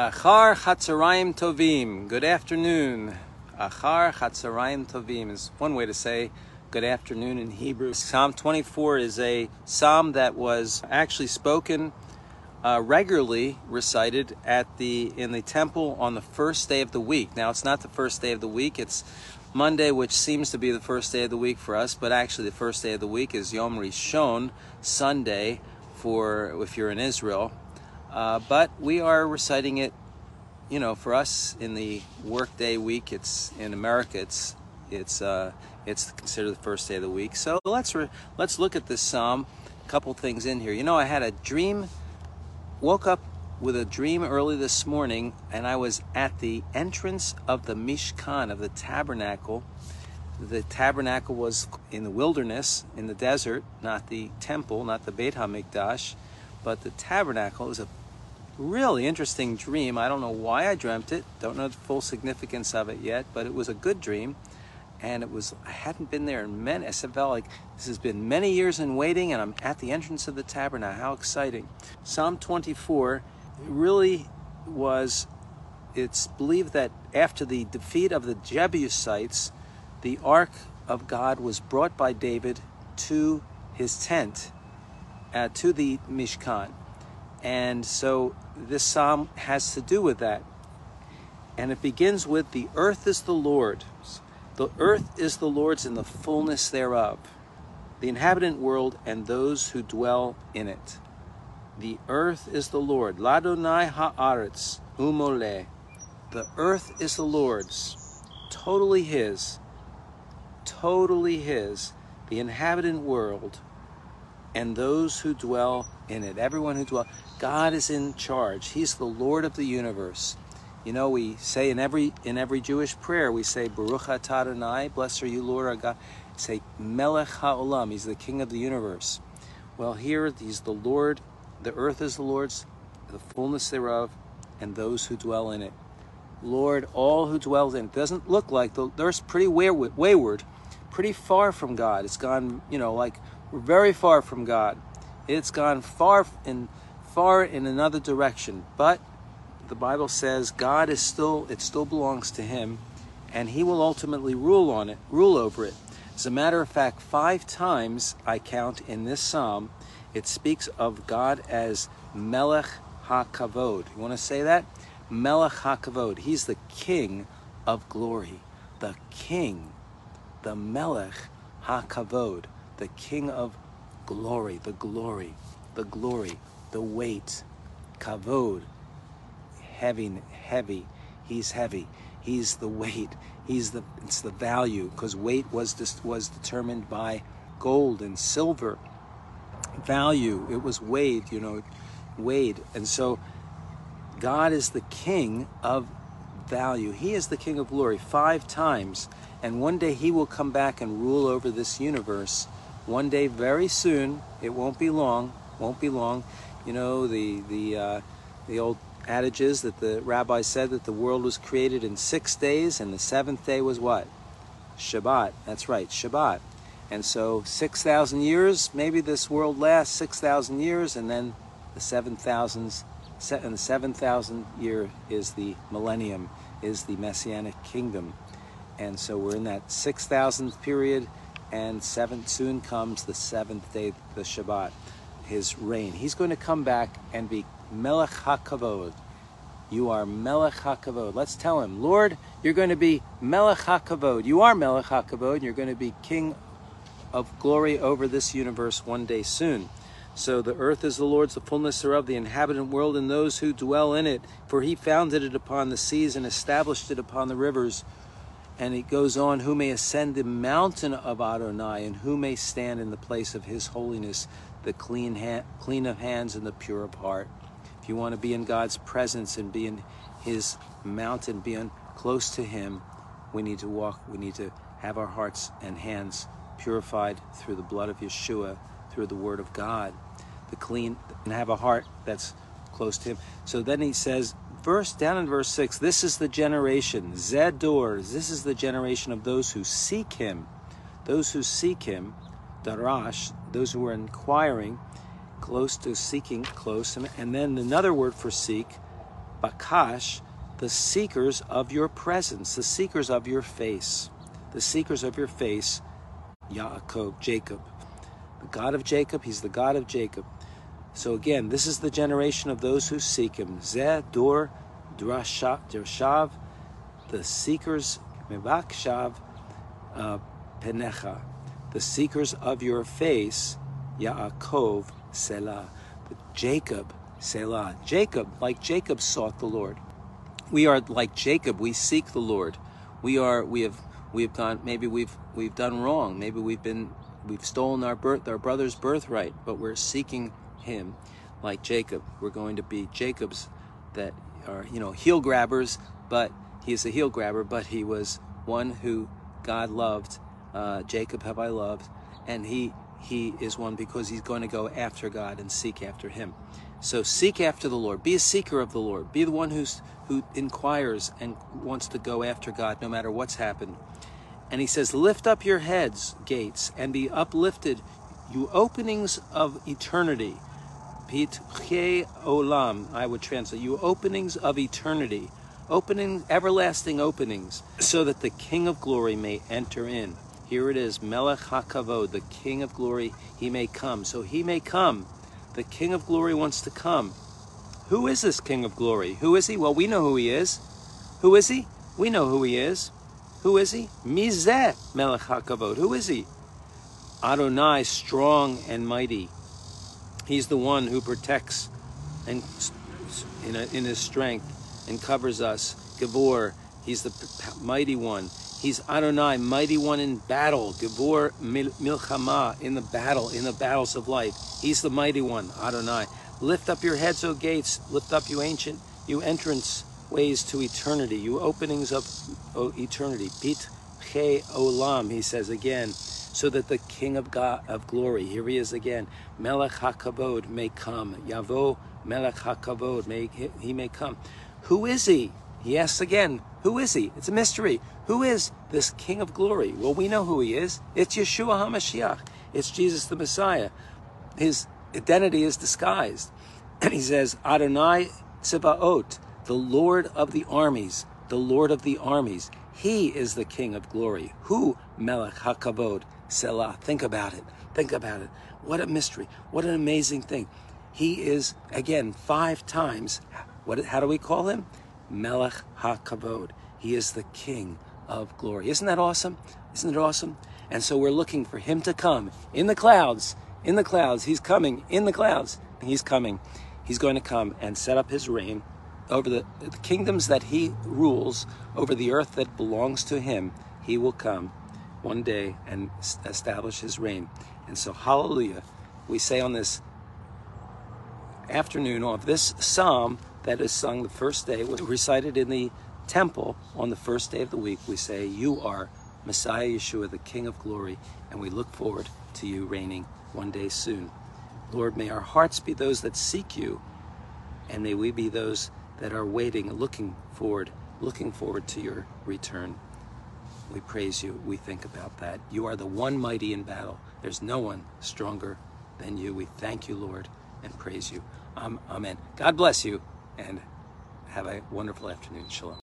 Achar Chatzarayim Tovim. Good afternoon. Achar Chatzarayim Tovim is one way to say good afternoon in Hebrew. Psalm 24 is a psalm that was actually spoken uh, regularly recited at the in the temple on the first day of the week. Now it's not the first day of the week; it's Monday, which seems to be the first day of the week for us, but actually the first day of the week is Yom Rishon, Sunday, for if you're in Israel. Uh, but we are reciting it, you know, for us in the workday week. It's in America. It's it's uh, it's considered the first day of the week. So let's re- let's look at this psalm. A couple things in here. You know, I had a dream. Woke up with a dream early this morning, and I was at the entrance of the Mishkan of the tabernacle. The tabernacle was in the wilderness, in the desert, not the temple, not the Beit Hamikdash, but the tabernacle. Was a really interesting dream. I don't know why I dreamt it. Don't know the full significance of it yet, but it was a good dream. And it was I hadn't been there in many. I like this has been many years in waiting, and I'm at the entrance of the tabernacle. How exciting! Psalm 24 really was. It's believed that after the defeat of the Jebusites, the ark of God was brought by David to his tent, uh, to the Mishkan. And so this psalm has to do with that. And it begins with The earth is the Lord's. The earth is the Lord's and the fullness thereof, the inhabitant world and those who dwell in it. The earth is the Lord. Ladonai haaretz umole. The earth is the Lord's, totally His, totally His, the inhabitant world, and those who dwell in it. Everyone who dwells. God is in charge. He's the Lord of the universe. You know, we say in every in every Jewish prayer, we say Baruch atah Adonai, blessed are you, Lord our God. say Melech haolam. He's the King of the universe. Well, here he's the Lord. The earth is the Lord's, the fullness thereof, and those who dwell in it. Lord, all who dwell in it. Doesn't look like the earth's pretty wayward, pretty far from God. It's gone, you know, like we're very far from God. It's gone far in far in another direction. But the Bible says God is still it still belongs to him and he will ultimately rule on it, rule over it. As a matter of fact, 5 times I count in this psalm it speaks of God as Melech HaKavod. You want to say that? Melech HaKavod. He's the king of glory. The king, the Melech HaKavod, the king of glory, the glory, the glory, the weight, kavod, heavy, heavy. He's heavy. He's the weight. He's the it's the value because weight was just was determined by gold and silver value. It was weighed, you know, weighed, and so God is the King of value. He is the King of glory five times, and one day He will come back and rule over this universe. One day, very soon. It won't be long. Won't be long. You know, the the uh, the old adage is that the rabbi said that the world was created in six days, and the seventh day was what? Shabbat. That's right, Shabbat. And so, six thousand years. Maybe this world lasts six thousand years, and then the seven thousands. And the seven thousand year is the millennium, is the messianic kingdom, and so we're in that six thousandth period, and seven soon comes the seventh day, the Shabbat his reign. He's going to come back and be Melech HaKavod. You are Melech HaKavod. Let's tell him, Lord, you're going to be Melech HaKavod. You are Melech HaKavod, and you're going to be King of glory over this universe one day soon. So the earth is the Lord's, the fullness thereof, the inhabitant world, and those who dwell in it. For he founded it upon the seas and established it upon the rivers. And it goes on, who may ascend the mountain of Adonai, and who may stand in the place of his holiness the clean, clean of hands and the pure of heart. If you want to be in God's presence and be in His mountain, be close to Him, we need to walk, we need to have our hearts and hands purified through the blood of Yeshua, through the Word of God, the clean, and have a heart that's close to Him. So then He says, verse down in verse 6 this is the generation zedor this is the generation of those who seek him those who seek him darash those who are inquiring, close to seeking, close. And then another word for seek, Bakash, the seekers of your presence, the seekers of your face, the seekers of your face, Yaakov, Jacob. The God of Jacob, he's the God of Jacob. So again, this is the generation of those who seek him. Zeh, Dor, Drashav, the seekers, Mevakshav, uh, Penecha, the seekers of your face, Yaakov, Selah. But Jacob, Selah. Jacob, like Jacob sought the Lord. We are like Jacob, we seek the Lord. We are we have we have gone maybe we've we've done wrong. Maybe we've been we've stolen our birth our brother's birthright, but we're seeking him like Jacob. We're going to be Jacobs that are, you know, heel grabbers, but he is a heel grabber, but he was one who God loved. Uh, Jacob have I loved, and he he is one because he's going to go after God and seek after him. So seek after the Lord. Be a seeker of the Lord. Be the one who's who inquires and wants to go after God no matter what's happened. And he says, Lift up your heads, gates, and be uplifted, you openings of eternity. Pitche olam, I would translate, you openings of eternity, opening, everlasting openings, so that the King of glory may enter in. Here it is, Melech HaKavod, the King of glory, he may come. So he may come the King of Glory wants to come. Who is this King of Glory? Who is he? Well, we know who he is. Who is he? We know who he is. Who is he? Mizeh Melech HaKavod. Who is he? Adonai, strong and mighty. He's the one who protects and in, a, in his strength and covers us. Gavor, he's the mighty one. He's Adonai, mighty one in battle. Gevor milchama, in the battle, in the battles of life. He's the mighty one, Adonai. Lift up your heads, O gates. Lift up, you ancient, you entrance ways to eternity, you openings of o eternity. Pit che olam, he says again, so that the King of God of glory, here he is again, Melech hakavod may come. Yavo Melech hakavod, may he may come. Who is he? He asks again, who is he? It's a mystery. Who is this King of glory? Well, we know who he is. It's Yeshua HaMashiach. It's Jesus the Messiah. His identity is disguised. And he says, Adonai Tzibaot, the Lord of the armies, the Lord of the armies. He is the King of glory. Who? Melech HaKavod, Selah. Think about it. Think about it. What a mystery. What an amazing thing. He is, again, five times. What, how do we call him? Melech HaKavod. He is the King of glory. Isn't that awesome? Isn't it awesome? And so we're looking for him to come in the clouds. In the clouds. He's coming in the clouds. He's coming. He's going to come and set up his reign over the, the kingdoms that he rules, over the earth that belongs to him. He will come one day and establish his reign. And so, hallelujah, we say on this afternoon of this psalm that is sung the first day, was recited in the temple on the first day of the week. We say, You are Messiah Yeshua, the King of glory, and we look forward to you reigning one day soon. Lord, may our hearts be those that seek you, and may we be those that are waiting, looking forward, looking forward to your return. We praise you. We think about that. You are the one mighty in battle. There's no one stronger than you. We thank you, Lord, and praise you. Um, amen. God bless you and have a wonderful afternoon. Shalom.